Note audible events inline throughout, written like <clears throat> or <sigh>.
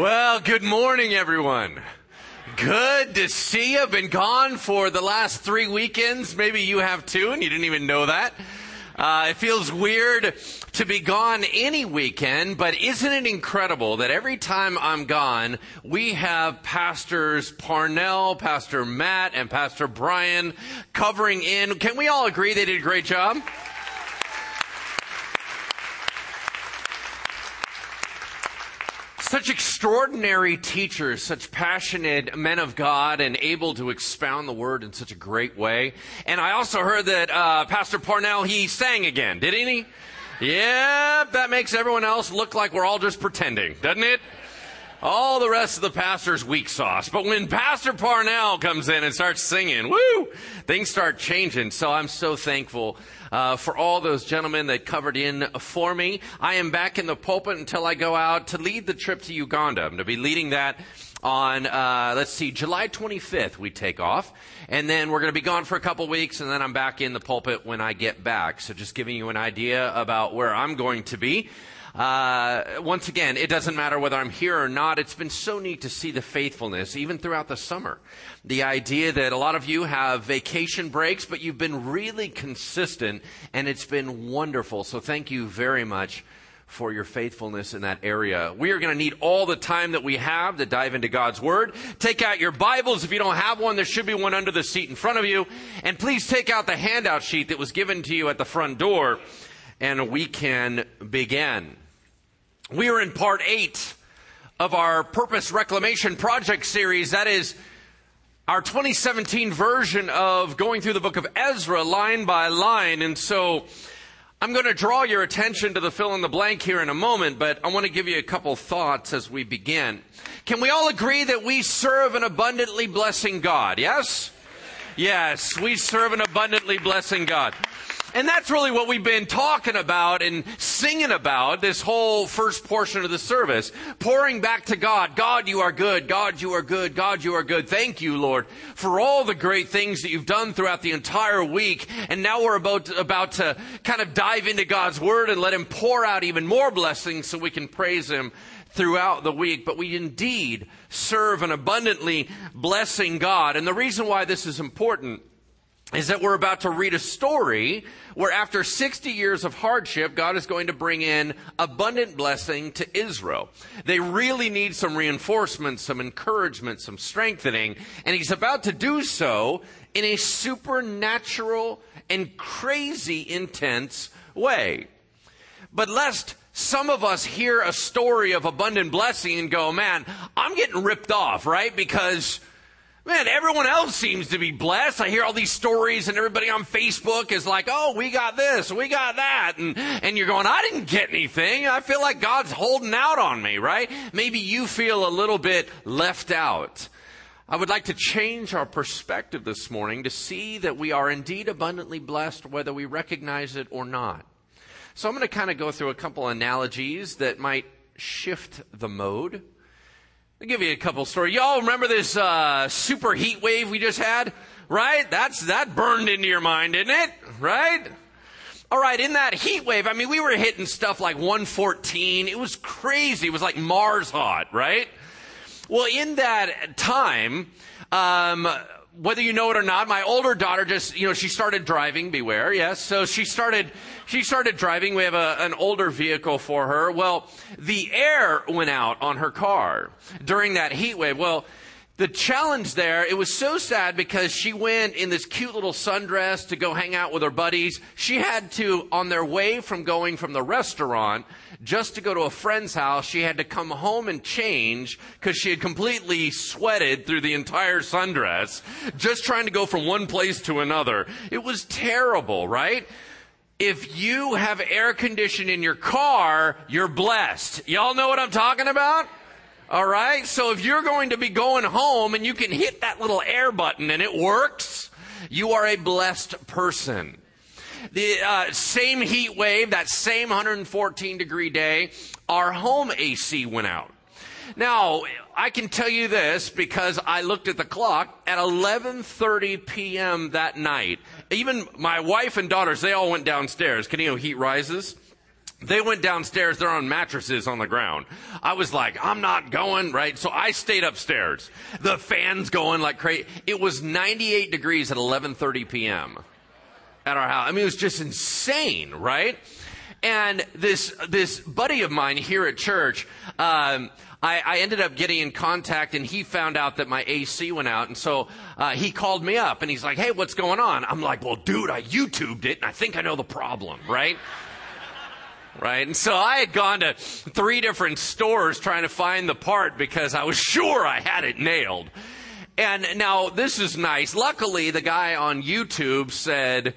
Well, good morning, everyone. Good to see you. I've been gone for the last three weekends. Maybe you have too, and you didn't even know that. Uh, it feels weird to be gone any weekend, but isn't it incredible that every time I'm gone, we have pastors Parnell, Pastor Matt, and Pastor Brian covering in. Can we all agree they did a great job? Such extraordinary teachers, such passionate men of God, and able to expound the word in such a great way. And I also heard that uh, Pastor Parnell he sang again, didn't he? Yeah, that makes everyone else look like we're all just pretending, doesn't it? All the rest of the pastor's weak sauce. But when Pastor Parnell comes in and starts singing, woo, things start changing. So I'm so thankful uh, for all those gentlemen that covered in for me. I am back in the pulpit until I go out to lead the trip to Uganda. I'm going to be leading that on, uh, let's see, July 25th we take off. And then we're going to be gone for a couple weeks and then I'm back in the pulpit when I get back. So just giving you an idea about where I'm going to be. Uh, once again, it doesn't matter whether I'm here or not. It's been so neat to see the faithfulness, even throughout the summer. The idea that a lot of you have vacation breaks, but you've been really consistent, and it's been wonderful. So thank you very much for your faithfulness in that area. We are going to need all the time that we have to dive into God's Word. Take out your Bibles. If you don't have one, there should be one under the seat in front of you. And please take out the handout sheet that was given to you at the front door, and we can begin. We are in part eight of our Purpose Reclamation Project series. That is our 2017 version of going through the book of Ezra line by line. And so I'm going to draw your attention to the fill in the blank here in a moment, but I want to give you a couple thoughts as we begin. Can we all agree that we serve an abundantly blessing God? Yes? Yes, we serve an abundantly blessing God. And that's really what we've been talking about and singing about this whole first portion of the service. Pouring back to God. God, you are good. God, you are good. God, you are good. Thank you, Lord, for all the great things that you've done throughout the entire week. And now we're about, about to kind of dive into God's word and let him pour out even more blessings so we can praise him throughout the week, but we indeed serve an abundantly blessing God. And the reason why this is important is that we're about to read a story where after 60 years of hardship, God is going to bring in abundant blessing to Israel. They really need some reinforcement, some encouragement, some strengthening, and he's about to do so in a supernatural and crazy intense way. But lest some of us hear a story of abundant blessing and go, man, I'm getting ripped off, right? Because Man, everyone else seems to be blessed. I hear all these stories and everybody on Facebook is like, oh, we got this, we got that. And, and you're going, I didn't get anything. I feel like God's holding out on me, right? Maybe you feel a little bit left out. I would like to change our perspective this morning to see that we are indeed abundantly blessed whether we recognize it or not. So I'm going to kind of go through a couple analogies that might shift the mode. I'll give you a couple stories. Y'all remember this uh, super heat wave we just had? Right? That's that burned into your mind, didn't it? Right? All right, in that heat wave, I mean, we were hitting stuff like 114. It was crazy. It was like Mars hot, right? Well, in that time, um, whether you know it or not, my older daughter just, you know, she started driving, beware, yes. So she started, she started driving. We have a, an older vehicle for her. Well, the air went out on her car during that heat wave. Well, the challenge there, it was so sad because she went in this cute little sundress to go hang out with her buddies. She had to, on their way from going from the restaurant just to go to a friend's house, she had to come home and change because she had completely sweated through the entire sundress just trying to go from one place to another. It was terrible, right? If you have air conditioning in your car, you're blessed. Y'all know what I'm talking about? All right. So if you're going to be going home and you can hit that little air button and it works, you are a blessed person. The uh, same heat wave, that same 114 degree day, our home AC went out. Now, I can tell you this because I looked at the clock at 11:30 p.m. that night. Even my wife and daughters, they all went downstairs. Can you know heat rises? They went downstairs. They're on mattresses on the ground. I was like, I'm not going, right? So I stayed upstairs. The fans going like crazy. It was 98 degrees at 11:30 p.m. at our house. I mean, it was just insane, right? And this this buddy of mine here at church, um, I, I, ended up getting in contact, and he found out that my AC went out, and so uh, he called me up, and he's like, "Hey, what's going on?" I'm like, "Well, dude, I YouTubed it, and I think I know the problem, right?" <laughs> right? And so I had gone to three different stores trying to find the part because I was <laughs> sure I had it nailed. And now this is nice. Luckily, the guy on YouTube said,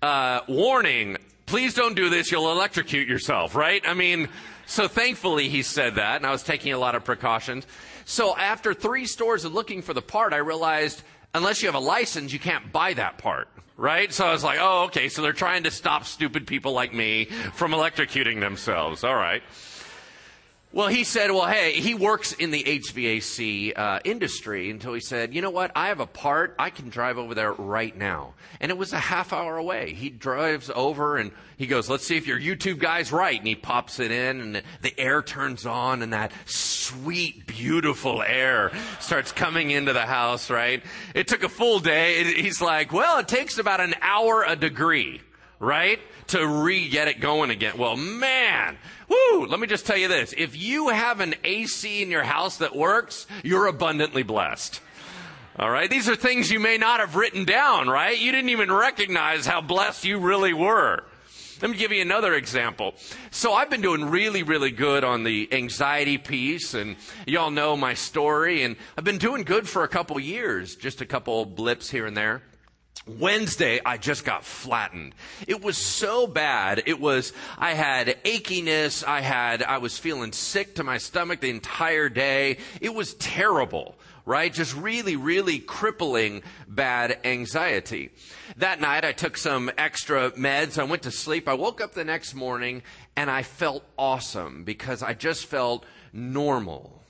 uh, warning, please don't do this. You'll electrocute yourself, right? I mean, so thankfully he said that and I was taking a lot of precautions. So after three stores of looking for the part, I realized unless you have a license, you can't buy that part right? So I was like, oh, okay, so they're trying to stop stupid people like me from electrocuting themselves. All right. Well, he said, well, hey, he works in the HVAC uh, industry until he said, you know what? I have a part. I can drive over there right now. And it was a half hour away. He drives over and he goes, let's see if your YouTube guy's right. And he pops it in and the air turns on and that sweet, beautiful air starts coming into the house, right? It took a full day. He's like, well, it takes about an hour a degree, right? To re get it going again. Well, man, whoo, let me just tell you this. If you have an AC in your house that works, you're abundantly blessed. All right. These are things you may not have written down, right? You didn't even recognize how blessed you really were. Let me give you another example. So I've been doing really, really good on the anxiety piece, and y'all know my story, and I've been doing good for a couple years, just a couple blips here and there. Wednesday, I just got flattened. It was so bad. It was, I had achiness. I had, I was feeling sick to my stomach the entire day. It was terrible, right? Just really, really crippling bad anxiety. That night, I took some extra meds. I went to sleep. I woke up the next morning and I felt awesome because I just felt normal.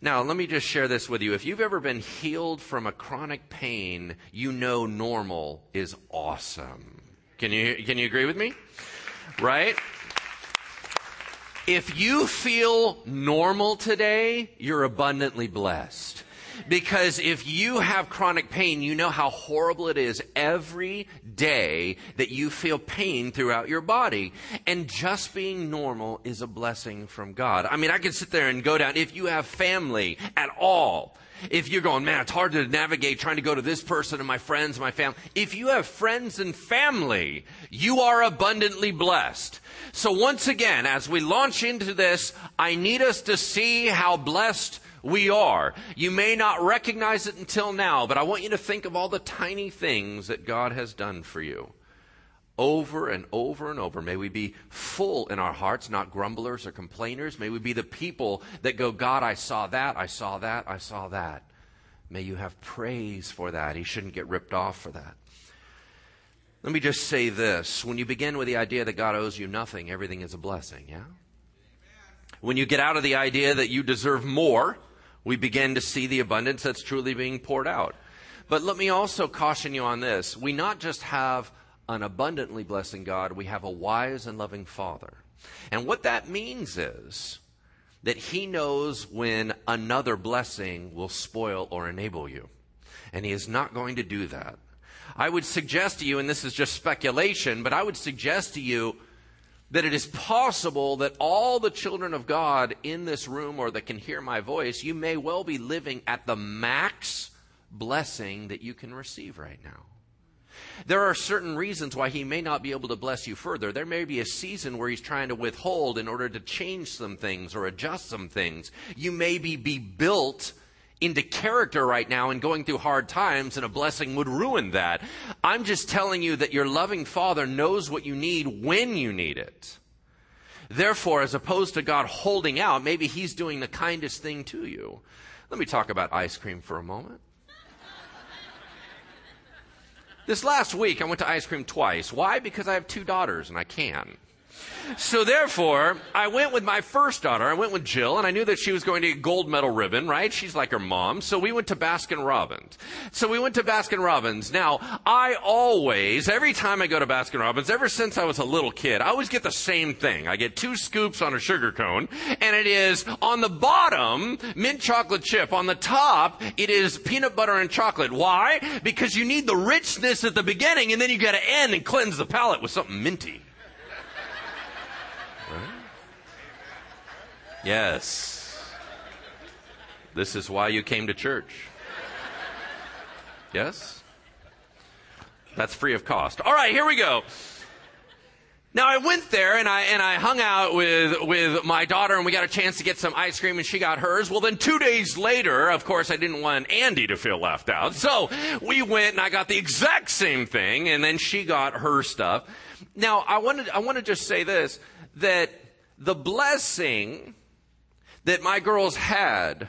Now, let me just share this with you. If you've ever been healed from a chronic pain, you know normal is awesome. Can you, can you agree with me? Right? If you feel normal today, you're abundantly blessed. Because if you have chronic pain, you know how horrible it is every day that you feel pain throughout your body. And just being normal is a blessing from God. I mean, I can sit there and go down. If you have family at all, if you're going, man, it's hard to navigate trying to go to this person and my friends, and my family. If you have friends and family, you are abundantly blessed. So once again, as we launch into this, I need us to see how blessed we are. You may not recognize it until now, but I want you to think of all the tiny things that God has done for you. Over and over and over. May we be full in our hearts, not grumblers or complainers. May we be the people that go, God, I saw that, I saw that, I saw that. May you have praise for that. He shouldn't get ripped off for that. Let me just say this. When you begin with the idea that God owes you nothing, everything is a blessing, yeah? When you get out of the idea that you deserve more, we begin to see the abundance that's truly being poured out. But let me also caution you on this. We not just have an abundantly blessing God, we have a wise and loving Father. And what that means is that He knows when another blessing will spoil or enable you. And He is not going to do that. I would suggest to you, and this is just speculation, but I would suggest to you that it is possible that all the children of God in this room or that can hear my voice, you may well be living at the max blessing that you can receive right now. There are certain reasons why he may not be able to bless you further. There may be a season where he's trying to withhold in order to change some things or adjust some things. You may be, be built into character right now and going through hard times, and a blessing would ruin that. I'm just telling you that your loving Father knows what you need when you need it. Therefore, as opposed to God holding out, maybe He's doing the kindest thing to you. Let me talk about ice cream for a moment. This last week, I went to ice cream twice. Why? Because I have two daughters and I can. So therefore, I went with my first daughter. I went with Jill, and I knew that she was going to get gold medal ribbon, right? She's like her mom. So we went to Baskin Robbins. So we went to Baskin Robbins. Now, I always, every time I go to Baskin Robbins, ever since I was a little kid, I always get the same thing. I get two scoops on a sugar cone, and it is on the bottom, mint chocolate chip. On the top, it is peanut butter and chocolate. Why? Because you need the richness at the beginning, and then you gotta end and cleanse the palate with something minty. Yes. This is why you came to church. Yes? That's free of cost. All right, here we go. Now I went there and I and I hung out with with my daughter and we got a chance to get some ice cream and she got hers. Well then 2 days later, of course I didn't want Andy to feel left out. So we went and I got the exact same thing and then she got her stuff. Now I wanted I want to just say this that the blessing that my girls had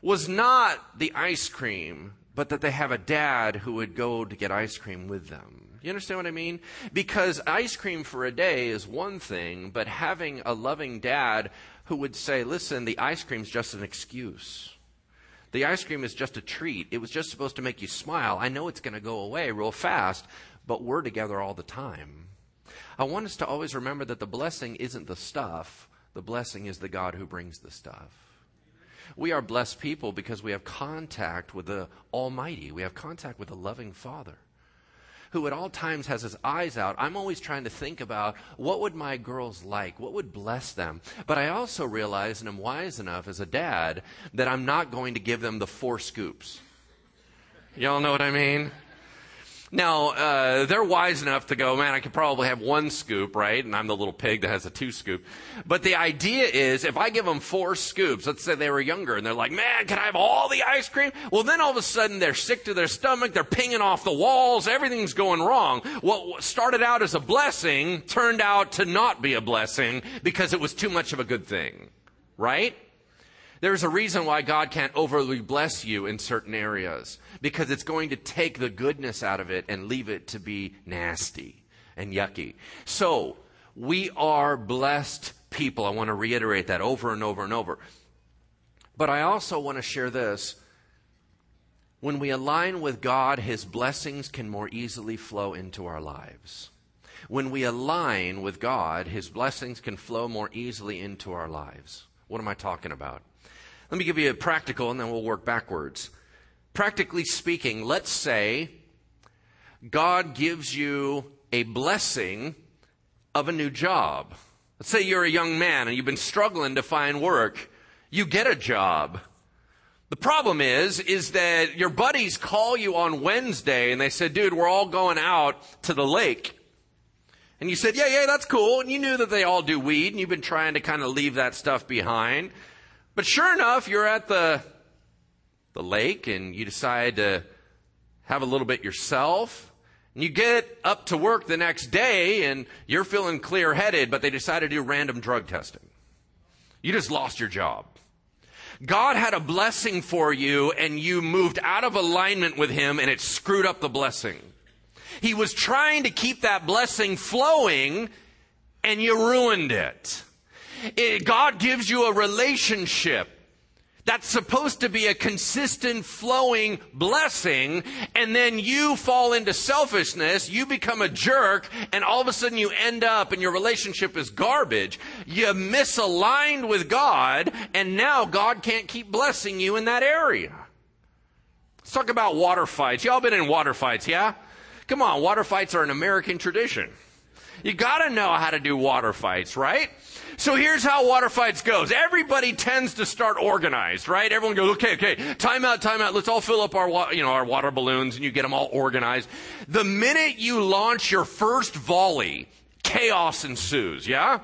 was not the ice cream, but that they have a dad who would go to get ice cream with them. You understand what I mean? Because ice cream for a day is one thing, but having a loving dad who would say, listen, the ice cream's just an excuse. The ice cream is just a treat. It was just supposed to make you smile. I know it's going to go away real fast, but we're together all the time. I want us to always remember that the blessing isn't the stuff, the blessing is the God who brings the stuff. We are blessed people because we have contact with the Almighty. We have contact with the loving Father who at all times has his eyes out. I'm always trying to think about what would my girls like? What would bless them? But I also realize, and I'm wise enough as a dad, that I'm not going to give them the four scoops. Y'all know what I mean? Now, uh, they're wise enough to go, man, I could probably have one scoop, right? And I'm the little pig that has a two scoop. But the idea is if I give them four scoops, let's say they were younger and they're like, man, can I have all the ice cream? Well, then all of a sudden they're sick to their stomach. They're pinging off the walls. Everything's going wrong. What started out as a blessing turned out to not be a blessing because it was too much of a good thing. Right? There's a reason why God can't overly bless you in certain areas because it's going to take the goodness out of it and leave it to be nasty and yucky. So, we are blessed people. I want to reiterate that over and over and over. But I also want to share this. When we align with God, His blessings can more easily flow into our lives. When we align with God, His blessings can flow more easily into our lives. What am I talking about? Let me give you a practical and then we'll work backwards. Practically speaking, let's say God gives you a blessing of a new job. Let's say you're a young man and you've been struggling to find work. You get a job. The problem is, is that your buddies call you on Wednesday and they said, dude, we're all going out to the lake. And you said, yeah, yeah, that's cool. And you knew that they all do weed and you've been trying to kind of leave that stuff behind. But sure enough, you're at the, the lake and you decide to have a little bit yourself. And you get up to work the next day and you're feeling clear headed, but they decide to do random drug testing. You just lost your job. God had a blessing for you and you moved out of alignment with Him and it screwed up the blessing. He was trying to keep that blessing flowing and you ruined it. It, God gives you a relationship that's supposed to be a consistent flowing blessing and then you fall into selfishness you become a jerk and all of a sudden you end up and your relationship is garbage. You misaligned with god and now god can't keep blessing you in that area. Let's talk about water fights. Y'all been in water fights yeah? Come on water fights are an american tradition. You gotta know how to do water fights right so here's how water fights goes. Everybody tends to start organized, right? Everyone goes, okay, okay, time out, time out. Let's all fill up our, wa- you know, our water balloons and you get them all organized. The minute you launch your first volley, chaos ensues, yeah?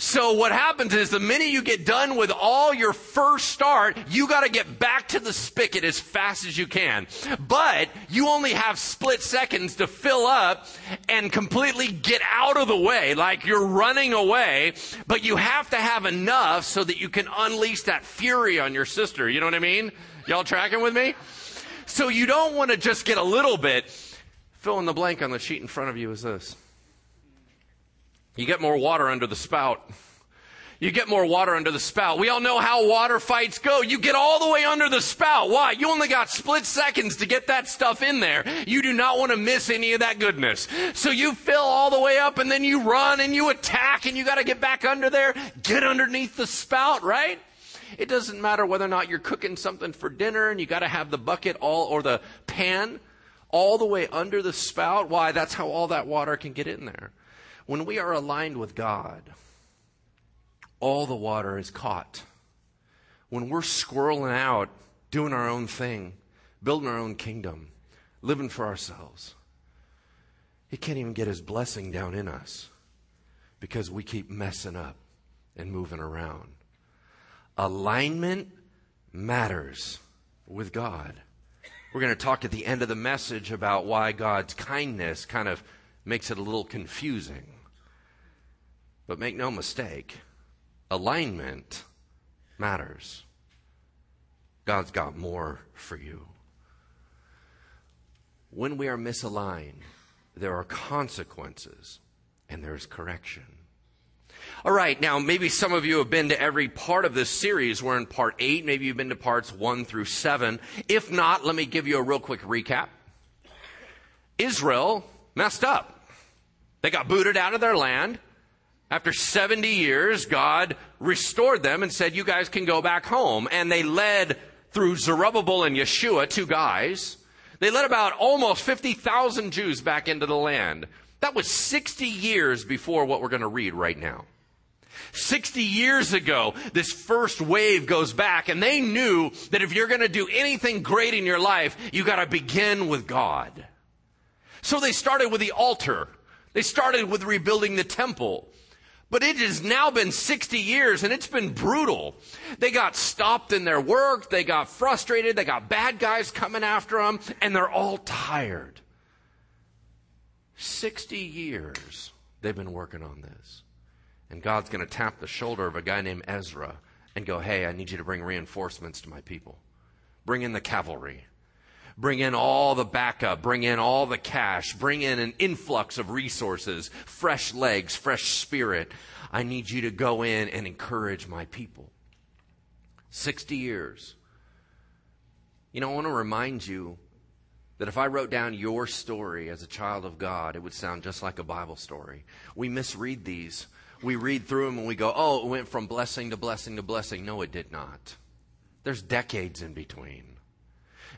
So what happens is the minute you get done with all your first start, you got to get back to the spigot as fast as you can. But you only have split seconds to fill up and completely get out of the way, like you're running away, but you have to have enough so that you can unleash that fury on your sister. You know what I mean? Y'all tracking with me? So you don't want to just get a little bit. Fill in the blank on the sheet in front of you is this. You get more water under the spout. You get more water under the spout. We all know how water fights go. You get all the way under the spout. Why? You only got split seconds to get that stuff in there. You do not want to miss any of that goodness. So you fill all the way up and then you run and you attack and you got to get back under there. Get underneath the spout, right? It doesn't matter whether or not you're cooking something for dinner and you got to have the bucket all or the pan all the way under the spout. Why? That's how all that water can get in there. When we are aligned with God, all the water is caught. When we're squirreling out, doing our own thing, building our own kingdom, living for ourselves, He can't even get His blessing down in us because we keep messing up and moving around. Alignment matters with God. We're going to talk at the end of the message about why God's kindness kind of makes it a little confusing. But make no mistake, alignment matters. God's got more for you. When we are misaligned, there are consequences and there's correction. All right, now maybe some of you have been to every part of this series. We're in part eight. Maybe you've been to parts one through seven. If not, let me give you a real quick recap. Israel messed up. They got booted out of their land. After 70 years, God restored them and said, You guys can go back home. And they led through Zerubbabel and Yeshua, two guys. They led about almost 50,000 Jews back into the land. That was 60 years before what we're going to read right now. 60 years ago, this first wave goes back and they knew that if you're going to do anything great in your life, you got to begin with God. So they started with the altar. They started with rebuilding the temple. But it has now been 60 years and it's been brutal. They got stopped in their work. They got frustrated. They got bad guys coming after them and they're all tired. 60 years they've been working on this. And God's going to tap the shoulder of a guy named Ezra and go, Hey, I need you to bring reinforcements to my people. Bring in the cavalry. Bring in all the backup. Bring in all the cash. Bring in an influx of resources, fresh legs, fresh spirit. I need you to go in and encourage my people. 60 years. You know, I want to remind you that if I wrote down your story as a child of God, it would sound just like a Bible story. We misread these. We read through them and we go, oh, it went from blessing to blessing to blessing. No, it did not. There's decades in between.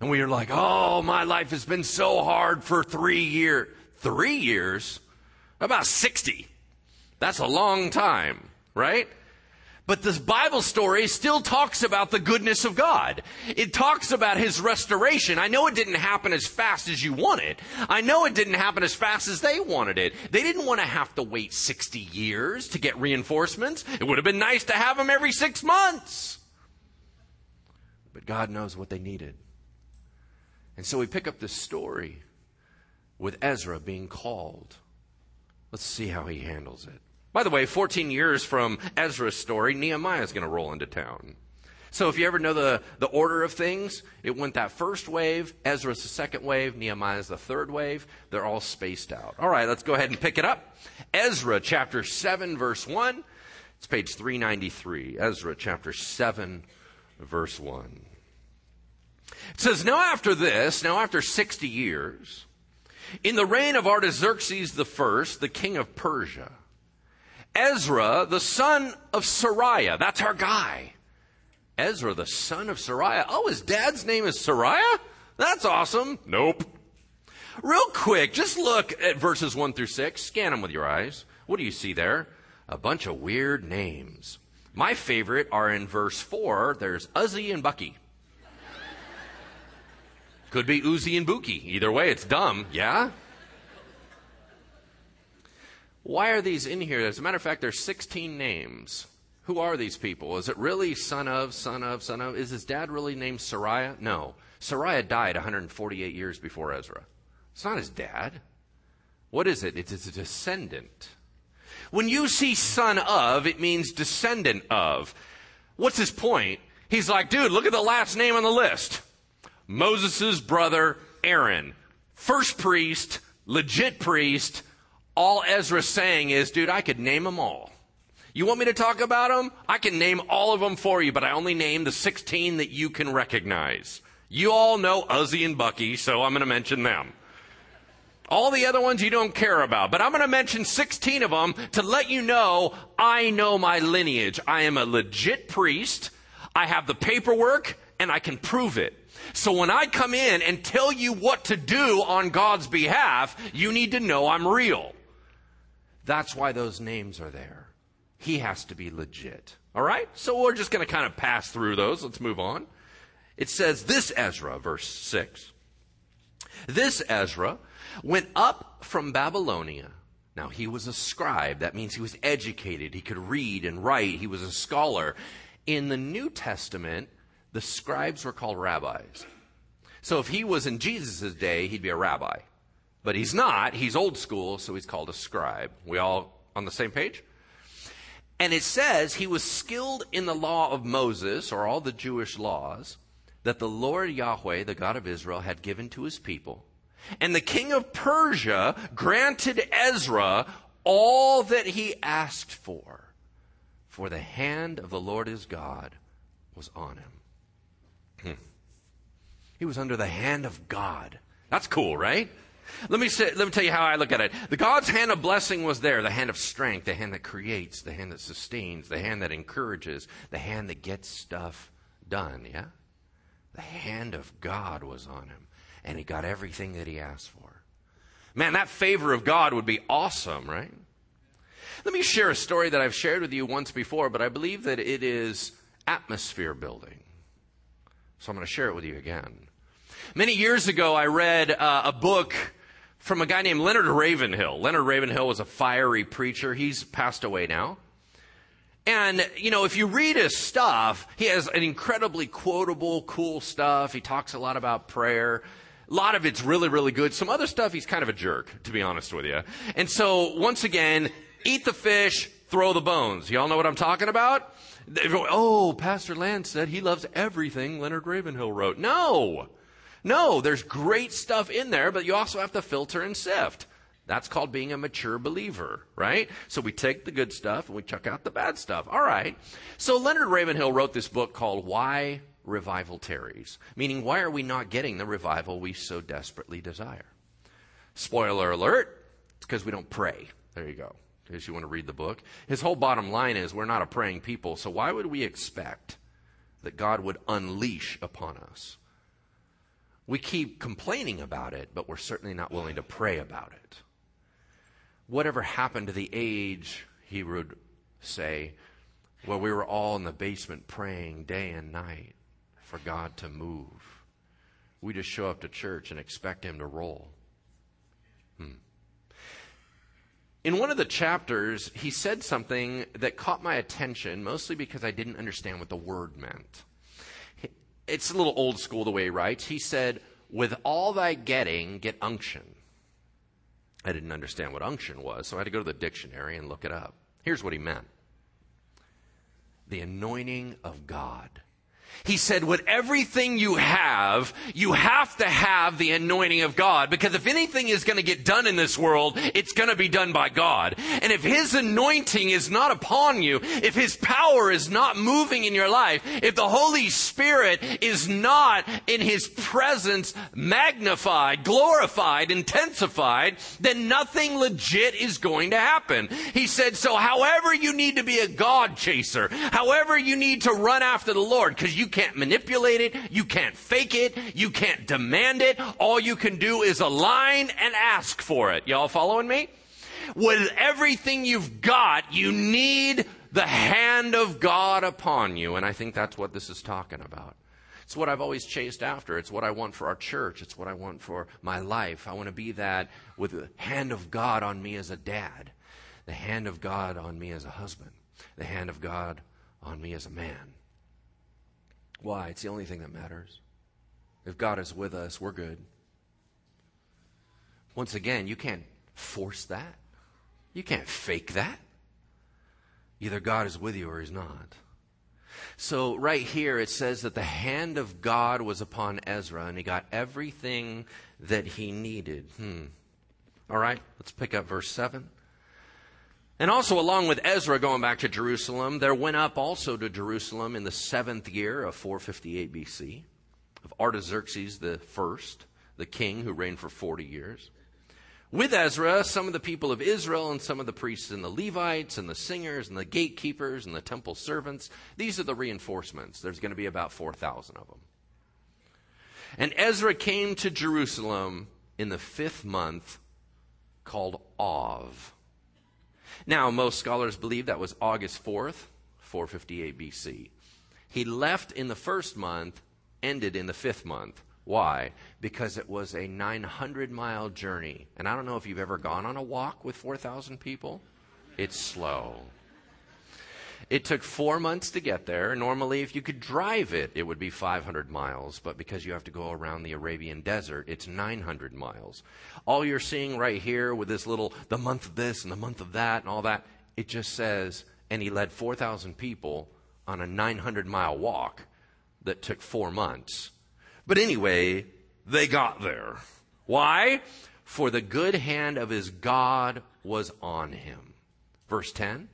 And we are like, oh, my life has been so hard for three years. Three years? About 60. That's a long time, right? But this Bible story still talks about the goodness of God. It talks about His restoration. I know it didn't happen as fast as you wanted. I know it didn't happen as fast as they wanted it. They didn't want to have to wait 60 years to get reinforcements. It would have been nice to have them every six months. But God knows what they needed. And so we pick up this story with Ezra being called. Let's see how he handles it. By the way, 14 years from Ezra's story, Nehemiah is going to roll into town. So if you ever know the, the order of things, it went that first wave, Ezra's the second wave, Nehemiah's the third wave. They're all spaced out. All right, let's go ahead and pick it up. Ezra chapter 7 verse 1. It's page 393. Ezra chapter 7 verse 1. It says, Now after this, now after 60 years, in the reign of Artaxerxes the first, the king of Persia, Ezra, the son of Seraiah, that's our guy. Ezra, the son of Seraiah. Oh, his dad's name is Seraiah? That's awesome. Nope. Real quick, just look at verses 1 through 6. Scan them with your eyes. What do you see there? A bunch of weird names. My favorite are in verse 4. There's Uzzy and Bucky. Could be Uzi and Buki. Either way, it's dumb, yeah? Why are these in here? As a matter of fact, there's 16 names. Who are these people? Is it really son of, son of, son of? Is his dad really named Seraiah? No. Seraiah died 148 years before Ezra. It's not his dad. What is it? It's a descendant. When you see son of, it means descendant of. What's his point? He's like, dude, look at the last name on the list. Moses' brother Aaron. First priest, legit priest, all Ezra's saying is, dude, I could name them all. You want me to talk about them? I can name all of them for you, but I only name the 16 that you can recognize. You all know Uzi and Bucky, so I'm going to mention them. All the other ones you don't care about, but I'm going to mention 16 of them to let you know I know my lineage. I am a legit priest. I have the paperwork and I can prove it. So when I come in and tell you what to do on God's behalf, you need to know I'm real. That's why those names are there. He has to be legit. All right? So we're just going to kind of pass through those. Let's move on. It says this Ezra, verse 6. This Ezra went up from Babylonia. Now, he was a scribe. That means he was educated. He could read and write. He was a scholar. In the New Testament, the scribes were called rabbis. So if he was in Jesus' day, he'd be a rabbi. But he's not. He's old school, so he's called a scribe. We all on the same page? And it says he was skilled in the law of Moses, or all the Jewish laws, that the Lord Yahweh, the God of Israel, had given to his people. And the king of Persia granted Ezra all that he asked for, for the hand of the Lord his God was on him. Hmm. He was under the hand of God. That's cool, right? Let me say, let me tell you how I look at it. The God's hand of blessing was there, the hand of strength, the hand that creates, the hand that sustains, the hand that encourages, the hand that gets stuff done, yeah? The hand of God was on him, and he got everything that he asked for. Man, that favor of God would be awesome, right? Let me share a story that I've shared with you once before, but I believe that it is atmosphere building. So I'm going to share it with you again. Many years ago, I read uh, a book from a guy named Leonard Ravenhill. Leonard Ravenhill was a fiery preacher. He's passed away now. And, you know, if you read his stuff, he has an incredibly quotable, cool stuff. He talks a lot about prayer. A lot of it's really, really good. Some other stuff, he's kind of a jerk, to be honest with you. And so, once again, eat the fish, throw the bones. Y'all know what I'm talking about? Oh, Pastor Lance said he loves everything Leonard Ravenhill wrote. No! No, there's great stuff in there, but you also have to filter and sift. That's called being a mature believer, right? So we take the good stuff and we chuck out the bad stuff. All right. So Leonard Ravenhill wrote this book called Why Revival Tarries, meaning why are we not getting the revival we so desperately desire? Spoiler alert, it's because we don't pray. There you go. Case you want to read the book. His whole bottom line is we're not a praying people, so why would we expect that God would unleash upon us we keep complaining about it, but we're certainly not willing to pray about it. Whatever happened to the age, he would say, where we were all in the basement praying day and night for God to move. We just show up to church and expect Him to roll. Hmm. In one of the chapters, he said something that caught my attention, mostly because I didn't understand what the word meant it's a little old school the way he writes. He said, With all thy getting, get unction. I didn't understand what unction was, so I had to go to the dictionary and look it up. Here's what he meant the anointing of God. He said, with everything you have, you have to have the anointing of God. Because if anything is going to get done in this world, it's going to be done by God. And if His anointing is not upon you, if His power is not moving in your life, if the Holy Spirit is not in His presence magnified, glorified, intensified, then nothing legit is going to happen. He said, so however you need to be a God chaser, however you need to run after the Lord, because you can't manipulate it. You can't fake it. You can't demand it. All you can do is align and ask for it. Y'all following me? With everything you've got, you need the hand of God upon you. And I think that's what this is talking about. It's what I've always chased after. It's what I want for our church. It's what I want for my life. I want to be that with the hand of God on me as a dad, the hand of God on me as a husband, the hand of God on me as a man. Why? It's the only thing that matters. If God is with us, we're good. Once again, you can't force that. You can't fake that. Either God is with you or He's not. So, right here, it says that the hand of God was upon Ezra and he got everything that he needed. Hmm. All right, let's pick up verse 7. And also, along with Ezra going back to Jerusalem, there went up also to Jerusalem in the seventh year of 458 BC of Artaxerxes the first, the king who reigned for 40 years. With Ezra, some of the people of Israel and some of the priests and the Levites and the singers and the gatekeepers and the temple servants. These are the reinforcements. There's going to be about 4,000 of them. And Ezra came to Jerusalem in the fifth month called Av. Now, most scholars believe that was August 4th, 458 BC. He left in the first month, ended in the fifth month. Why? Because it was a 900 mile journey. And I don't know if you've ever gone on a walk with 4,000 people. It's slow. It took four months to get there. Normally, if you could drive it, it would be 500 miles. But because you have to go around the Arabian desert, it's 900 miles. All you're seeing right here with this little, the month of this and the month of that and all that, it just says, and he led 4,000 people on a 900 mile walk that took four months. But anyway, they got there. Why? For the good hand of his God was on him. Verse 10.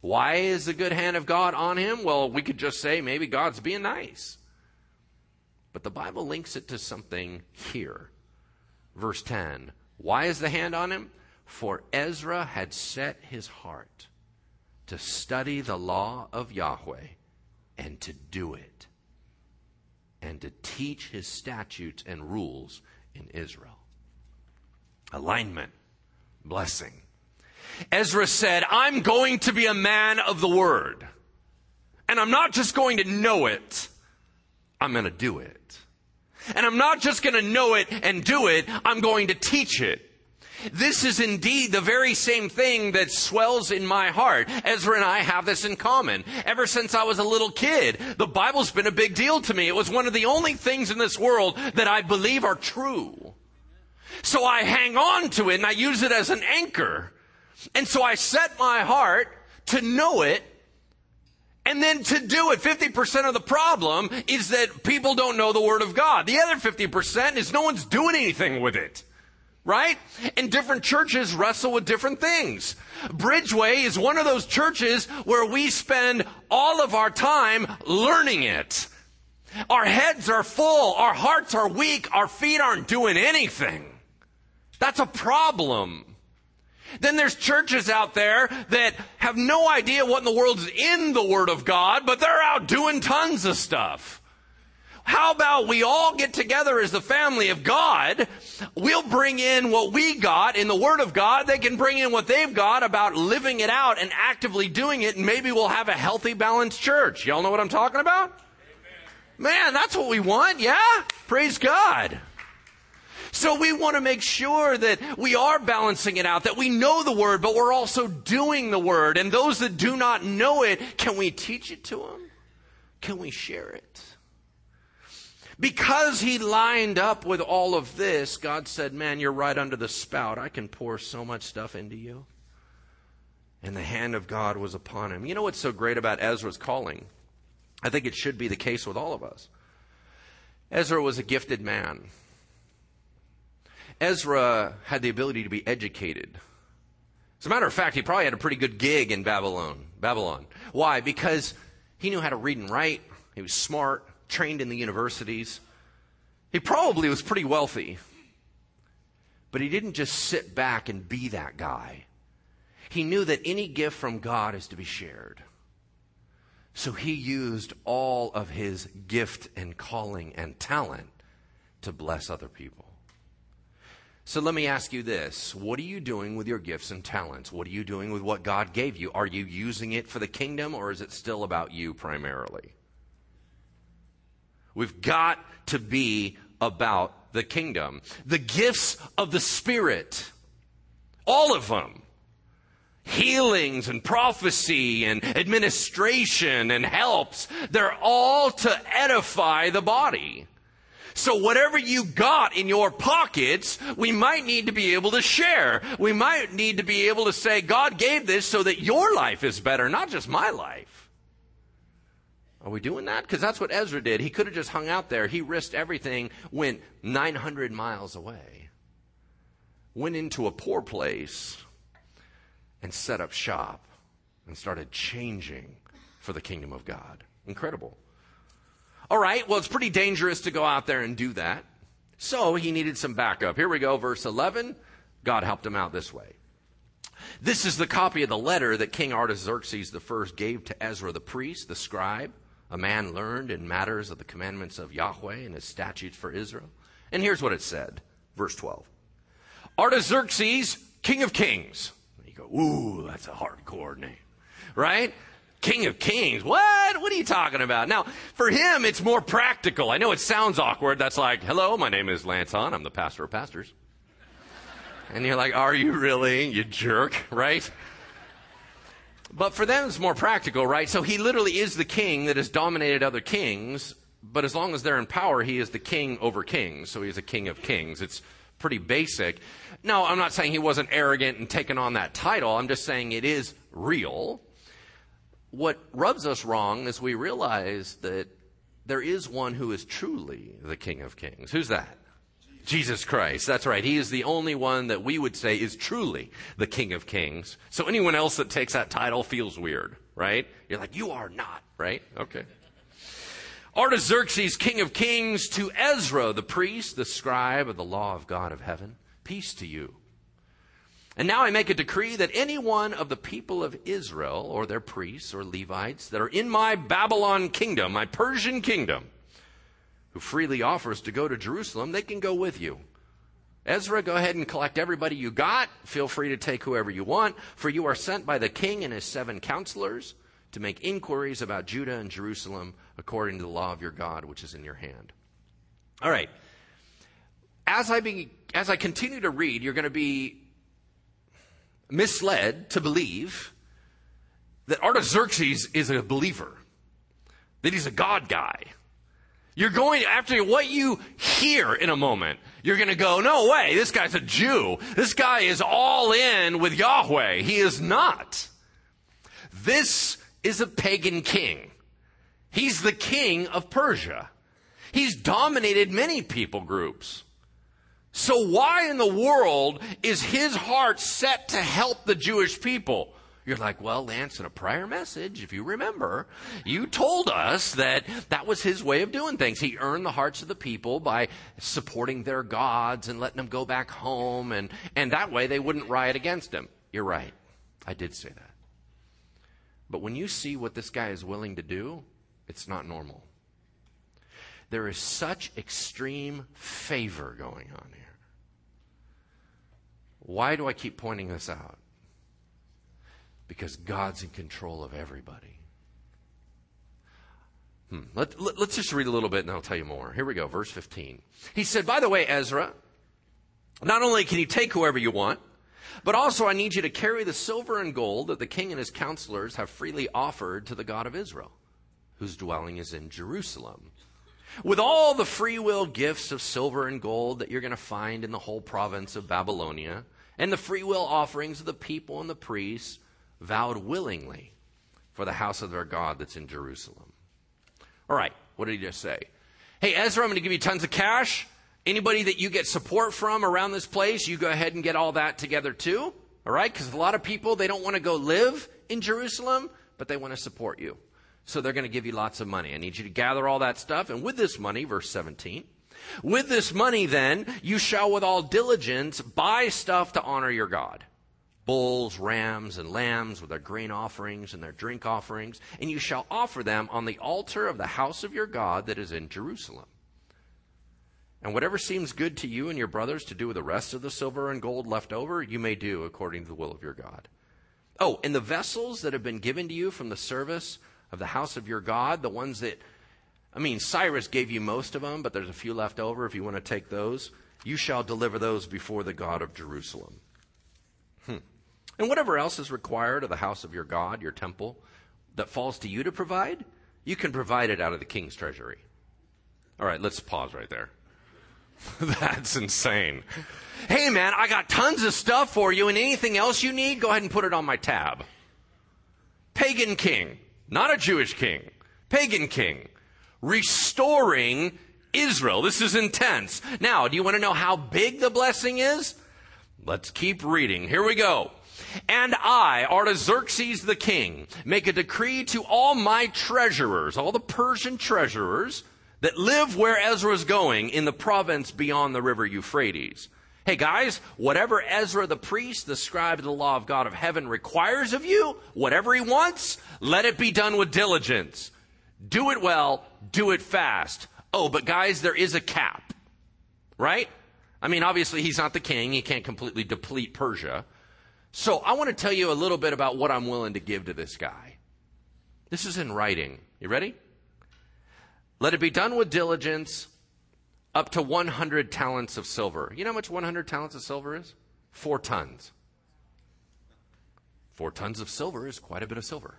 Why is the good hand of God on him? Well, we could just say maybe God's being nice. But the Bible links it to something here. Verse 10 Why is the hand on him? For Ezra had set his heart to study the law of Yahweh and to do it, and to teach his statutes and rules in Israel. Alignment, blessing. Ezra said, I'm going to be a man of the word. And I'm not just going to know it, I'm going to do it. And I'm not just going to know it and do it, I'm going to teach it. This is indeed the very same thing that swells in my heart. Ezra and I have this in common. Ever since I was a little kid, the Bible's been a big deal to me. It was one of the only things in this world that I believe are true. So I hang on to it and I use it as an anchor. And so I set my heart to know it and then to do it. 50% of the problem is that people don't know the Word of God. The other 50% is no one's doing anything with it. Right? And different churches wrestle with different things. Bridgeway is one of those churches where we spend all of our time learning it. Our heads are full, our hearts are weak, our feet aren't doing anything. That's a problem. Then there's churches out there that have no idea what in the world is in the Word of God, but they're out doing tons of stuff. How about we all get together as the family of God? We'll bring in what we got in the Word of God. They can bring in what they've got about living it out and actively doing it, and maybe we'll have a healthy, balanced church. Y'all know what I'm talking about? Amen. Man, that's what we want, yeah? Praise God. So we want to make sure that we are balancing it out, that we know the word, but we're also doing the word. And those that do not know it, can we teach it to them? Can we share it? Because he lined up with all of this, God said, Man, you're right under the spout. I can pour so much stuff into you. And the hand of God was upon him. You know what's so great about Ezra's calling? I think it should be the case with all of us. Ezra was a gifted man. Ezra had the ability to be educated. As a matter of fact, he probably had a pretty good gig in Babylon. Babylon. Why? Because he knew how to read and write. He was smart, trained in the universities. He probably was pretty wealthy. But he didn't just sit back and be that guy. He knew that any gift from God is to be shared. So he used all of his gift and calling and talent to bless other people. So let me ask you this. What are you doing with your gifts and talents? What are you doing with what God gave you? Are you using it for the kingdom or is it still about you primarily? We've got to be about the kingdom. The gifts of the Spirit. All of them. Healings and prophecy and administration and helps. They're all to edify the body. So whatever you got in your pockets, we might need to be able to share. We might need to be able to say, God gave this so that your life is better, not just my life. Are we doing that? Because that's what Ezra did. He could have just hung out there. He risked everything, went 900 miles away. went into a poor place and set up shop and started changing for the kingdom of God. Incredible. All right, well, it's pretty dangerous to go out there and do that. So he needed some backup. Here we go, verse 11. God helped him out this way. This is the copy of the letter that King Artaxerxes I gave to Ezra the priest, the scribe, a man learned in matters of the commandments of Yahweh and his statutes for Israel. And here's what it said, verse 12. Artaxerxes, king of kings. You go, ooh, that's a hardcore name, right? King of Kings. What? What are you talking about? Now, for him, it's more practical. I know it sounds awkward. That's like, hello, my name is Lance Hahn. I'm the pastor of pastors. And you're like, are you really? You jerk, <laughs> right? But for them, it's more practical, right? So he literally is the king that has dominated other kings, but as long as they're in power, he is the king over kings. So he's a king of kings. It's pretty basic. No, I'm not saying he wasn't arrogant and taking on that title. I'm just saying it is real. What rubs us wrong is we realize that there is one who is truly the king of kings. Who's that? Jesus Christ. That's right. He is the only one that we would say is truly the King of Kings. So anyone else that takes that title feels weird, right? You're like, you are not, right? Okay. Artaxerxes, King of Kings, to Ezra, the priest, the scribe of the law of God of heaven. Peace to you. And now I make a decree that any one of the people of Israel, or their priests or Levites, that are in my Babylon kingdom, my Persian kingdom, who freely offers to go to Jerusalem, they can go with you. Ezra, go ahead and collect everybody you got. Feel free to take whoever you want, for you are sent by the king and his seven counselors to make inquiries about Judah and Jerusalem according to the law of your God, which is in your hand. All right. As I, be, as I continue to read, you're going to be misled to believe that Artaxerxes is a believer, that he's a God guy you're going, after what you hear in a moment, you're going to go, no way, this guy's a Jew. This guy is all in with Yahweh. He is not. This is a pagan king. He's the king of Persia. He's dominated many people groups. So why in the world is his heart set to help the Jewish people? You're like, well, Lance, in a prior message, if you remember, you told us that that was his way of doing things. He earned the hearts of the people by supporting their gods and letting them go back home, and, and that way they wouldn't riot against him. You're right. I did say that. But when you see what this guy is willing to do, it's not normal. There is such extreme favor going on here. Why do I keep pointing this out? because God's in control of everybody. Hmm. Let, let, let's just read a little bit and I'll tell you more. Here we go, verse 15. He said, By the way, Ezra, not only can you take whoever you want, but also I need you to carry the silver and gold that the king and his counselors have freely offered to the God of Israel, whose dwelling is in Jerusalem. With all the free will gifts of silver and gold that you're going to find in the whole province of Babylonia, and the free will offerings of the people and the priests, vowed willingly for the house of their God that's in Jerusalem. All right, what did he just say? Hey, Ezra, I'm going to give you tons of cash. Anybody that you get support from around this place, you go ahead and get all that together too. All right? Because a lot of people, they don't want to go live in Jerusalem, but they want to support you. So they're going to give you lots of money. I need you to gather all that stuff. And with this money, verse 17, with this money then, you shall with all diligence buy stuff to honor your God bulls, rams, and lambs with their grain offerings and their drink offerings, and you shall offer them on the altar of the house of your God that is in Jerusalem. And whatever seems good to you and your brothers to do with the rest of the silver and gold left over, you may do according to the will of your God. Oh, and the vessels that have been given to you from the service of the house of your God, the ones that, I mean, Cyrus gave you most of them, but there's a few left over if you want to take those. You shall deliver those before the God of Jerusalem. Hmm. And whatever else is required of the house of your God, your temple, that falls to you to provide, you can provide it out of the king's treasury. All right, let's pause right there. <laughs> That's insane. Hey man, I got tons of stuff for you and anything else you need, go ahead and put it on my tab. Pagan king, not a Jewish king. Pagan king. Restoring Israel. This is intense. Now, do you want to know how big the blessing is? Let's keep reading. Here we go. And I, Artaxerxes the king, make a decree to all my treasurers, all the Persian treasurers that live where Ezra is going in the province beyond the river Euphrates. Hey guys, whatever Ezra the priest, the scribe of the law of God of heaven requires of you, whatever he wants, let it be done with diligence. Do it well, do it fast. Oh, but guys, there is a cap. Right? I mean, obviously he's not the king. He can't completely deplete Persia. So I want to tell you a little bit about what I'm willing to give to this guy. This is in writing. You ready? Let it be done with diligence up to 100 talents of silver. You know how much 100 talents of silver is? Four tons. Four tons of silver is quite a bit of silver.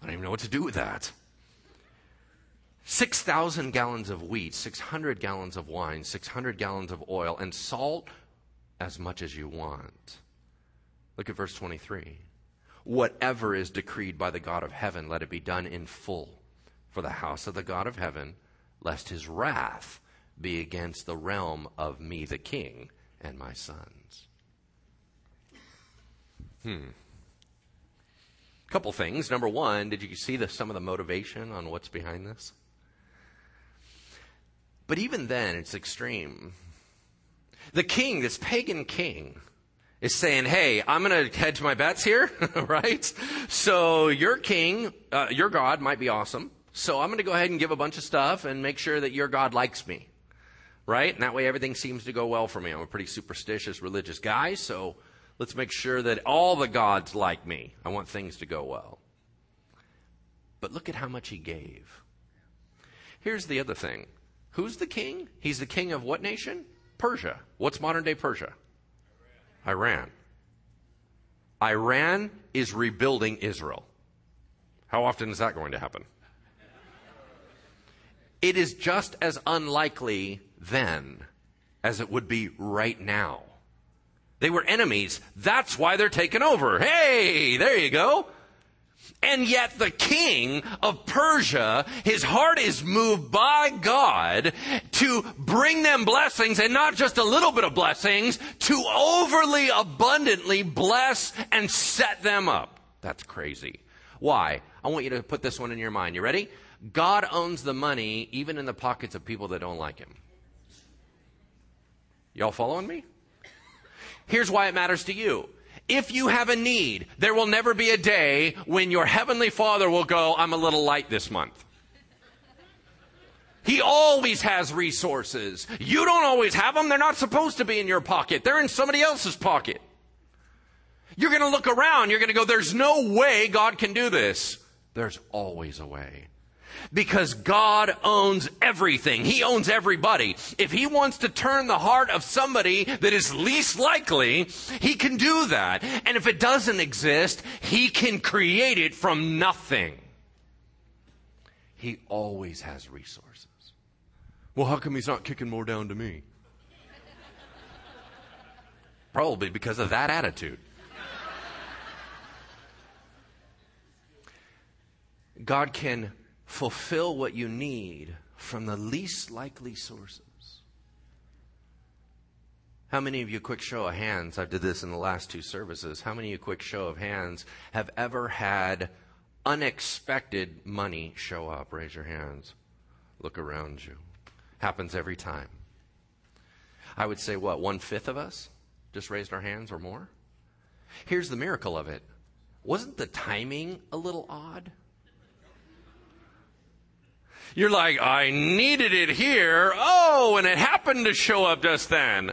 I don't even know what to do with that. 6,000 gallons of wheat, 600 gallons of wine, 600 gallons of oil, and salt as much as you want. Look at verse 23. Whatever is decreed by the God of heaven, let it be done in full for the house of the God of heaven, lest his wrath be against the realm of me, the king, and my sons. Hmm. Couple things. Number one, did you see the, some of the motivation on what's behind this? But even then, it's extreme. The king, this pagan king, is saying, hey, I'm going to hedge my bets here, <laughs> right? So your king, uh, your God might be awesome. So I'm going to go ahead and give a bunch of stuff and make sure that your God likes me, right? And that way everything seems to go well for me. I'm a pretty superstitious religious guy, so let's make sure that all the gods like me. I want things to go well. But look at how much he gave. Here's the other thing. Who's the king? He's the king of what nation? Persia. What's modern day Persia? Iran. Iran is rebuilding Israel. How often is that going to happen? It is just as unlikely then as it would be right now. They were enemies. That's why they're taken over. Hey, there you go. And yet the king of Persia, his heart is moved by God to bring them blessings and not just a little bit of blessings, to overly abundantly bless and set them up. That's crazy. Why? I want you to put this one in your mind. You ready? God owns the money even in the pockets of people that don't like him. Y'all following me? Here's why it matters to you. If you have a need, there will never be a day when your heavenly father will go, I'm a little light this month. He always has resources. You don't always have them. They're not supposed to be in your pocket. They're in somebody else's pocket. You're going to look around. You're going to go, there's no way God can do this. There's always a way because God owns everything. He owns everybody. If He wants to turn the heart of somebody that is least likely, He can do that. And if it doesn't exist, He can create it from nothing. He always has resources. Well, how come He's not kicking more down to me? Probably because of that attitude. God can fulfill what you need from the least likely sources. How many of you, quick show of hands, I did this in the last two services, how many of you, quick show of hands, have ever had unexpected money show up? Raise your hands. Look around you. Happens every time. I would say, what, one fifth of us just raised our hands or more? Here's the miracle of it. Wasn't the timing a little odd? You're like, I needed it here. Oh, and it happened to show up just then.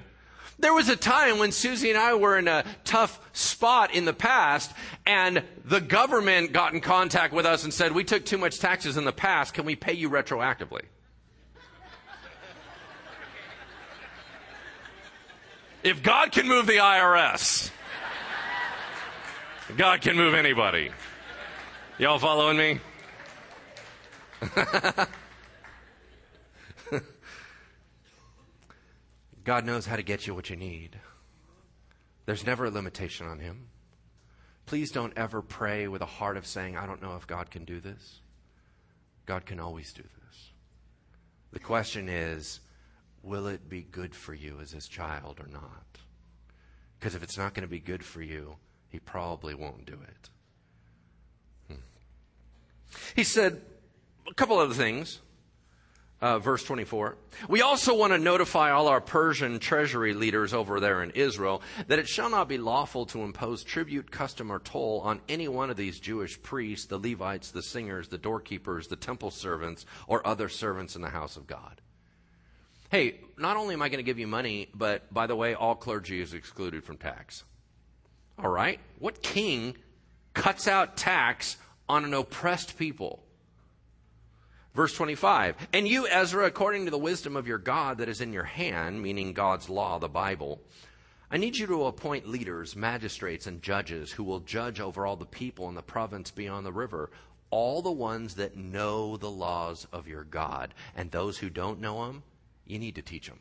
There was a time when Susie and I were in a tough spot in the past, and the government got in contact with us and said, We took too much taxes in the past. Can we pay you retroactively? if God can move the IRS, God can move anybody. Y'all following me? <laughs> God knows how to get you what you need. There's never a limitation on Him. Please don't ever pray with a heart of saying, I don't know if God can do this. God can always do this. The question is, will it be good for you as his child or not? Because if it's not going to be good for you, he probably won't do it. Hmm. He said a couple other things. Uh, verse 24. We also want to notify all our Persian treasury leaders over there in Israel that it shall not be lawful to impose tribute, custom, or toll on any one of these Jewish priests, the Levites, the singers, the doorkeepers, the temple servants, or other servants in the house of God. Hey, not only am I going to give you money, but by the way, all clergy is excluded from tax. All right? What king cuts out tax on an oppressed people? Verse 25, and you, Ezra, according to the wisdom of your God that is in your hand, meaning God's law, the Bible, I need you to appoint leaders, magistrates, and judges who will judge over all the people in the province beyond the river, all the ones that know the laws of your God. And those who don't know them, you need to teach them.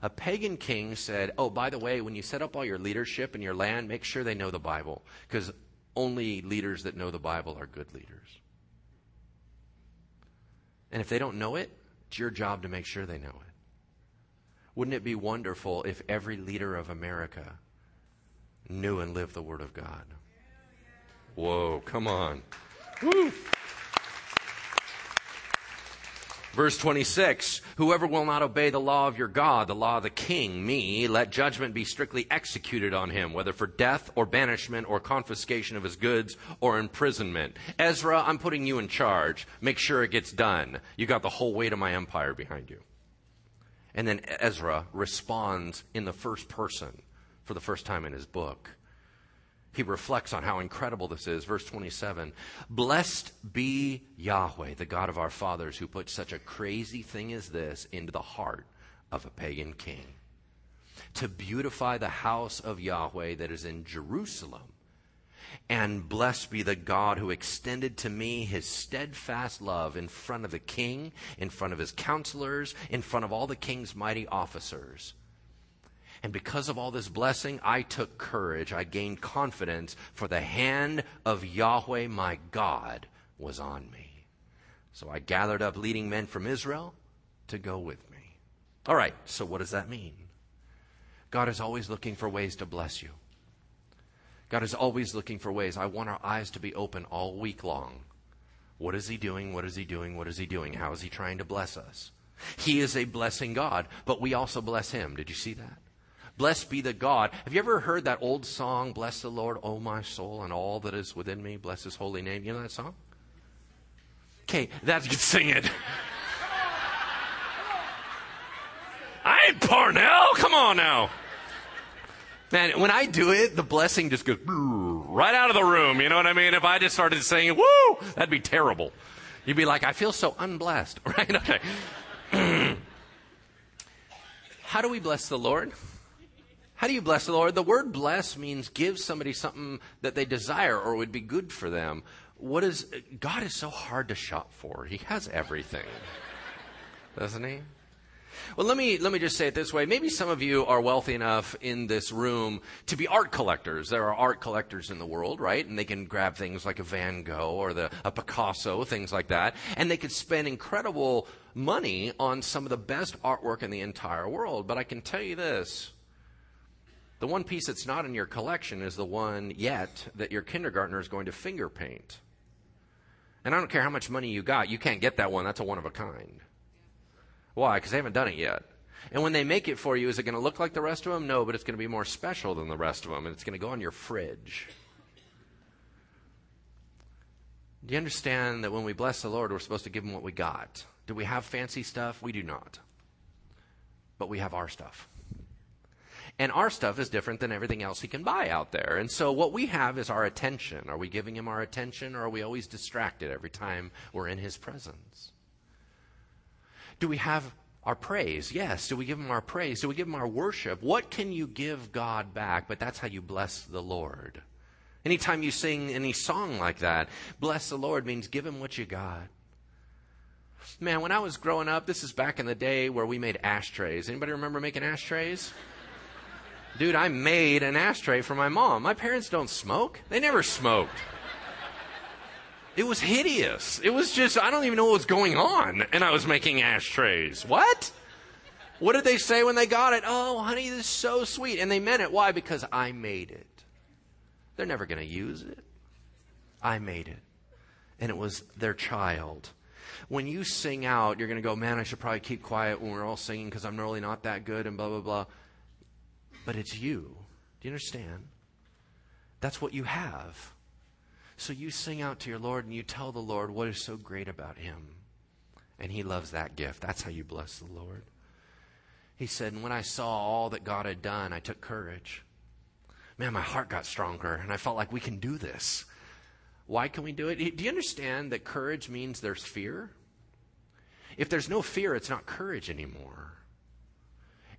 A pagan king said, Oh, by the way, when you set up all your leadership in your land, make sure they know the Bible, because only leaders that know the Bible are good leaders. And if they don't know it, it's your job to make sure they know it. Wouldn't it be wonderful if every leader of America knew and lived the Word of God? Whoa, come on. Woo. Verse 26 Whoever will not obey the law of your God, the law of the king, me, let judgment be strictly executed on him, whether for death or banishment or confiscation of his goods or imprisonment. Ezra, I'm putting you in charge. Make sure it gets done. You got the whole weight of my empire behind you. And then Ezra responds in the first person for the first time in his book he reflects on how incredible this is. Verse 27 Blessed be Yahweh, the God of our fathers, who put such a crazy thing as this into the heart of a pagan king. To beautify the house of Yahweh that is in Jerusalem. And blessed be the God who extended to me his steadfast love in front of the king, in front of his counselors, in front of all the king's mighty officers. And because of all this blessing, I took courage. I gained confidence, for the hand of Yahweh my God was on me. So I gathered up leading men from Israel to go with me. All right, so what does that mean? God is always looking for ways to bless you. God is always looking for ways. I want our eyes to be open all week long. What is He doing? What is He doing? What is He doing? How is He trying to bless us? He is a blessing God, but we also bless Him. Did you see that? Blessed be the God. Have you ever heard that old song, Bless the Lord, O my soul, and all that is within me? Bless his holy name. You know that song? Okay, that's good. Sing it. <laughs> I ain't Parnell. Come on now. Man, when I do it, the blessing just goes right out of the room. You know what I mean? If I just started saying, woo, that'd be terrible. You'd be like, I feel so unblessed, <laughs> right? Okay. <clears throat> How do we bless the Lord? How do you bless the Lord? The word bless means give somebody something that they desire or would be good for them. What is God is so hard to shop for. He has everything. Doesn't he? Well, let me let me just say it this way. Maybe some of you are wealthy enough in this room to be art collectors. There are art collectors in the world, right? And they can grab things like a Van Gogh or the, a Picasso, things like that, and they could spend incredible money on some of the best artwork in the entire world. But I can tell you this: the one piece that's not in your collection is the one yet that your kindergartner is going to finger paint. And I don't care how much money you got, you can't get that one. That's a one of a kind. Why? Because they haven't done it yet. And when they make it for you, is it going to look like the rest of them? No, but it's going to be more special than the rest of them, and it's going to go on your fridge. Do you understand that when we bless the Lord, we're supposed to give Him what we got? Do we have fancy stuff? We do not. But we have our stuff. And our stuff is different than everything else he can buy out there. And so what we have is our attention. Are we giving him our attention or are we always distracted every time we're in his presence? Do we have our praise? Yes. Do we give him our praise? Do we give him our worship? What can you give God back? But that's how you bless the Lord. Anytime you sing any song like that, bless the Lord means give him what you got. Man, when I was growing up, this is back in the day where we made ashtrays. Anybody remember making ashtrays? Dude, I made an ashtray for my mom. My parents don't smoke. They never smoked. It was hideous. It was just, I don't even know what was going on. And I was making ashtrays. What? What did they say when they got it? Oh, honey, this is so sweet. And they meant it. Why? Because I made it. They're never going to use it. I made it. And it was their child. When you sing out, you're going to go, man, I should probably keep quiet when we're all singing because I'm really not that good and blah, blah, blah. But it's you. Do you understand? That's what you have. So you sing out to your Lord and you tell the Lord what is so great about him. And he loves that gift. That's how you bless the Lord. He said, and when I saw all that God had done, I took courage. Man, my heart got stronger and I felt like we can do this. Why can we do it? Do you understand that courage means there's fear? If there's no fear, it's not courage anymore.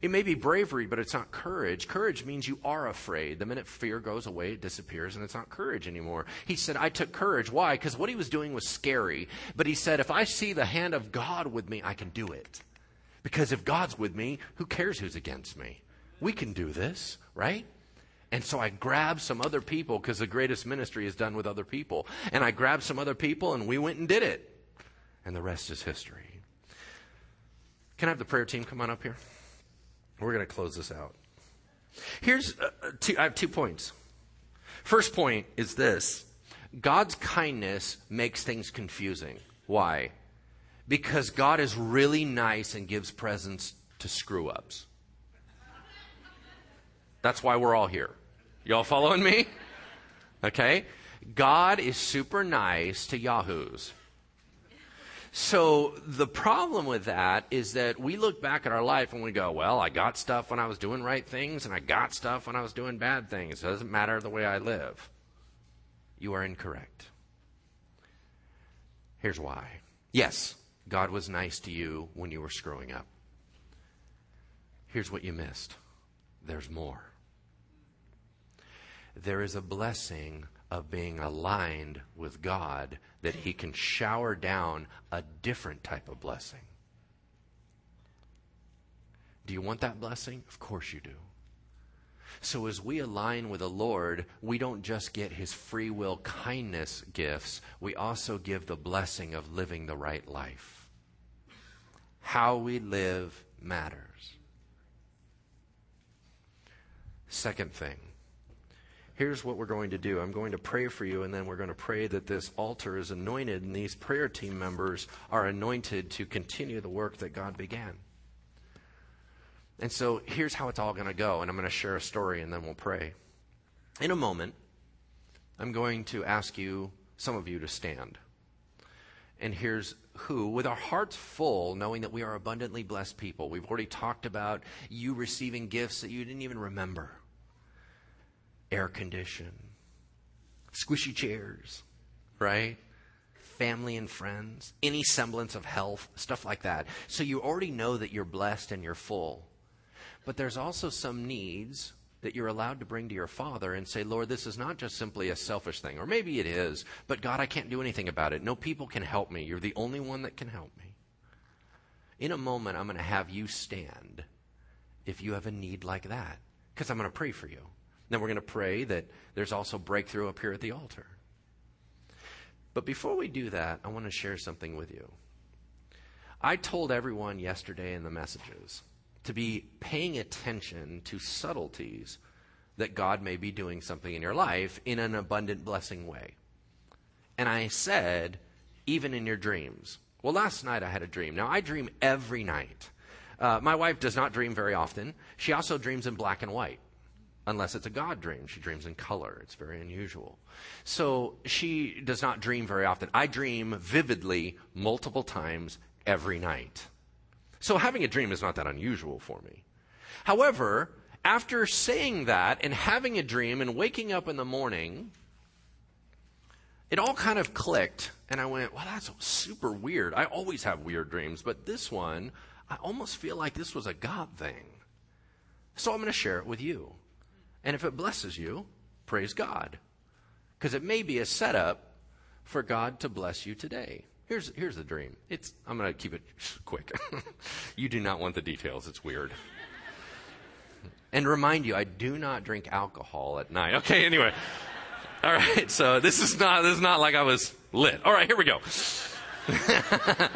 It may be bravery, but it's not courage. Courage means you are afraid. The minute fear goes away, it disappears, and it's not courage anymore. He said, I took courage. Why? Because what he was doing was scary. But he said, if I see the hand of God with me, I can do it. Because if God's with me, who cares who's against me? We can do this, right? And so I grabbed some other people because the greatest ministry is done with other people. And I grabbed some other people and we went and did it. And the rest is history. Can I have the prayer team come on up here? We're going to close this out. Here's uh, uh, two, I have two points. First point is this God's kindness makes things confusing. Why? Because God is really nice and gives presents to screw ups. That's why we're all here. Y'all following me? Okay? God is super nice to yahoos. So the problem with that is that we look back at our life and we go, well, I got stuff when I was doing right things and I got stuff when I was doing bad things. It doesn't matter the way I live. You are incorrect. Here's why. Yes, God was nice to you when you were screwing up. Here's what you missed there's more. There is a blessing of being aligned with God that He can shower down a different type of blessing. Do you want that blessing? Of course you do. So, as we align with the Lord, we don't just get His free will kindness gifts, we also give the blessing of living the right life. How we live matters. Second thing, here's what we're going to do I'm going to pray for you, and then we're going to pray that this altar is anointed and these prayer team members are anointed to continue the work that God began. And so here's how it's all going to go, and I'm going to share a story and then we'll pray. In a moment, I'm going to ask you, some of you, to stand. And here's who, with our hearts full, knowing that we are abundantly blessed people. We've already talked about you receiving gifts that you didn't even remember air condition, squishy chairs, right? Family and friends, any semblance of health, stuff like that. So you already know that you're blessed and you're full. But there's also some needs that you're allowed to bring to your Father and say, Lord, this is not just simply a selfish thing. Or maybe it is, but God, I can't do anything about it. No people can help me. You're the only one that can help me. In a moment, I'm going to have you stand if you have a need like that, because I'm going to pray for you. Then we're going to pray that there's also breakthrough up here at the altar. But before we do that, I want to share something with you. I told everyone yesterday in the messages to be paying attention to subtleties that God may be doing something in your life in an abundant blessing way. And I said, even in your dreams. Well, last night I had a dream. Now, I dream every night. Uh, my wife does not dream very often. She also dreams in black and white unless it's a God dream. She dreams in color. It's very unusual. So she does not dream very often. I dream vividly multiple times every night. So having a dream is not that unusual for me. However, after saying that and having a dream and waking up in the morning, it all kind of clicked. And I went, well, that's super weird. I always have weird dreams, but this one, I almost feel like this was a God thing. So I'm going to share it with you. And if it blesses you, praise God. Because it may be a setup for God to bless you today. Here's, here's the dream. It's, I'm going to keep it <laughs> quick. <laughs> you do not want the details. It's weird. and remind you, I do not drink alcohol at night. Okay, anyway. All right, so this is not, this is not like I was lit. All right, here we go. <laughs>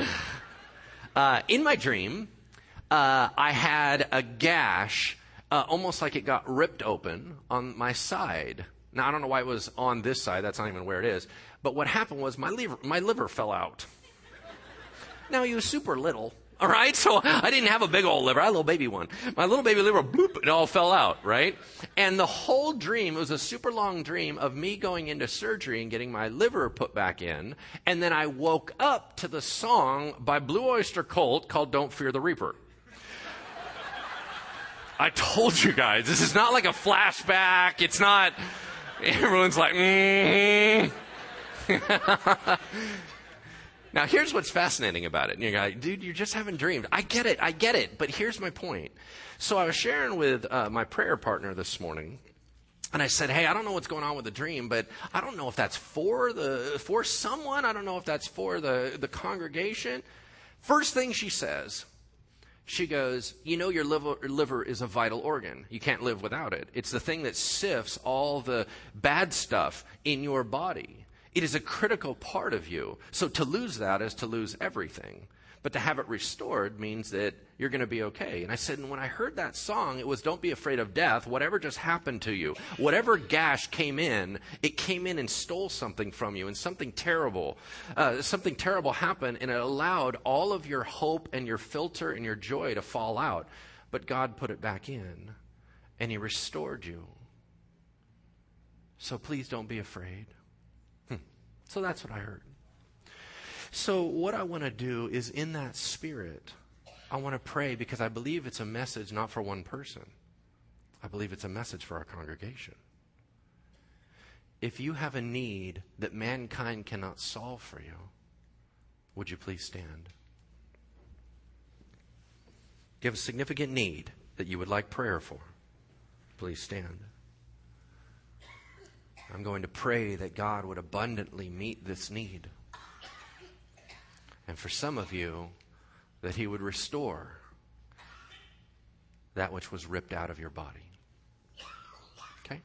uh, in my dream, uh, I had a gash, uh, almost like it got ripped open on my side. Now, I don't know why it was on this side. That's not even where it is. But what happened was my liver, my liver fell out. Now, was super little. All right. So I didn't have a big old liver. I had a little baby one. My little baby liver, bloop, it all fell out. Right. And the whole dream, it was a super long dream of me going into surgery and getting my liver put back in. And then I woke up to the song by Blue Oyster Cult called Don't Fear the Reaper. I told you guys, this is not like a flashback. It's not, everyone's like, mm-hmm. <laughs> now, here's what's fascinating about it. And you're like, dude, you just haven't dreamed. I get it. I get it. But here's my point. So I was sharing with uh, my prayer partner this morning. And I said, "Hey, I don't know what's going on with the dream, but I don't know if that's for the for someone. I don't know if that's for the the congregation." First thing she says, she goes, You know, your liver, liver, is a vital organ. You can't live without it. It's the thing that sifts all the bad stuff in your body. It is a critical part of you. So to lose that is to lose everything. But to have it restored means that you're going to be okay. And I said, and when I heard that song, it was don't be afraid of death. Whatever just happened to you, whatever gash came in, it came in and stole something from you and something terrible, uh, something terrible happened and it allowed all of your hope and your filter and your joy to fall out. But God put it back in and he restored you. So please don't be afraid. Hmm. So that's what I heard. So, what I want to do is in that spirit, I want to pray because I believe it's a message not for one person. I believe it's a message for our congregation. If you have a need that mankind cannot solve for you, would you please stand? If you have a significant need that you would like prayer for, please stand. I'm going to pray that God would abundantly meet this need. And for some of you, that He would restore that which was ripped out of your body. Okay?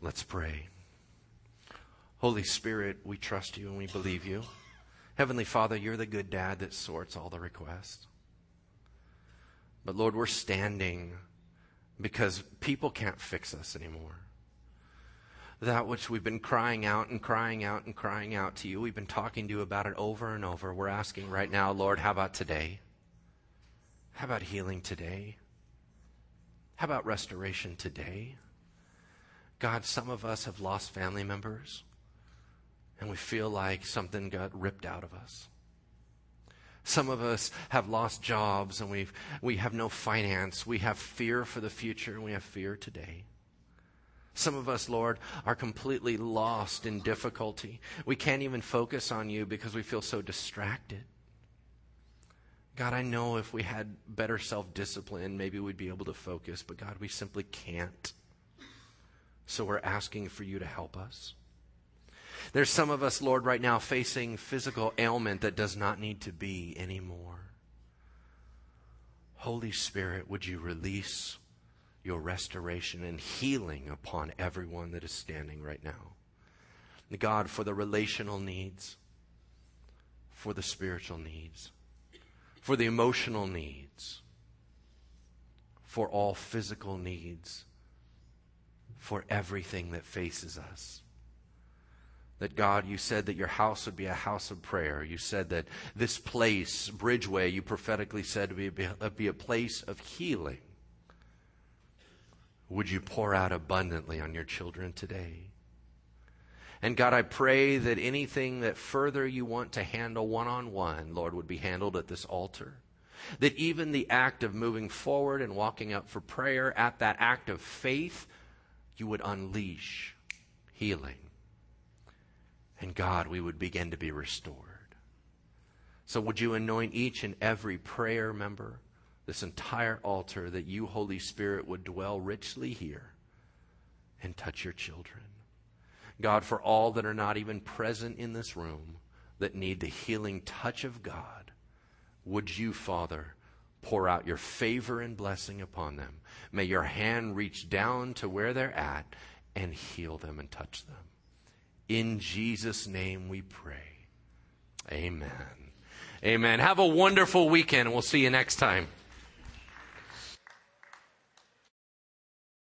Let's pray. Holy Spirit, we trust you and we believe you. Heavenly Father, you're the good dad that sorts all the requests. But Lord, we're standing because people can't fix us anymore that which we've been crying out and crying out and crying out to you. We've been talking to you about it over and over. We're asking right now, Lord, how about today? How about healing today? How about restoration today? God, some of us have lost family members and we feel like something got ripped out of us. Some of us have lost jobs and we've, we have no finance. We have fear for the future and we have fear today. Some of us, Lord, are completely lost in difficulty. We can't even focus on you because we feel so distracted. God, I know if we had better self discipline, maybe we'd be able to focus, but God, we simply can't. So we're asking for you to help us. There's some of us, Lord, right now facing physical ailment that does not need to be anymore. Holy Spirit, would you release your restoration and healing upon everyone that is standing right now. God, for the relational needs, for the spiritual needs, for the emotional needs, for all physical needs, for everything that faces us. That God, you said that your house would be a house of prayer. You said that this place, Bridgeway, you prophetically said to be, be a place of healing would you pour out abundantly on your children today? And God, I pray that anything that further you want to handle one on one, Lord, would be handled at this altar. That even the act of moving forward and walking up for prayer, at that act of faith, you would unleash healing. And God, we would begin to be restored. So would you anoint each and every prayer member? This entire altar that you, Holy Spirit, would dwell richly here and touch your children. God, for all that are not even present in this room that need the healing touch of God, would you, Father, pour out your favor and blessing upon them? May your hand reach down to where they're at and heal them and touch them. In Jesus' name we pray. Amen. Amen. Have a wonderful weekend, we'll see you next time.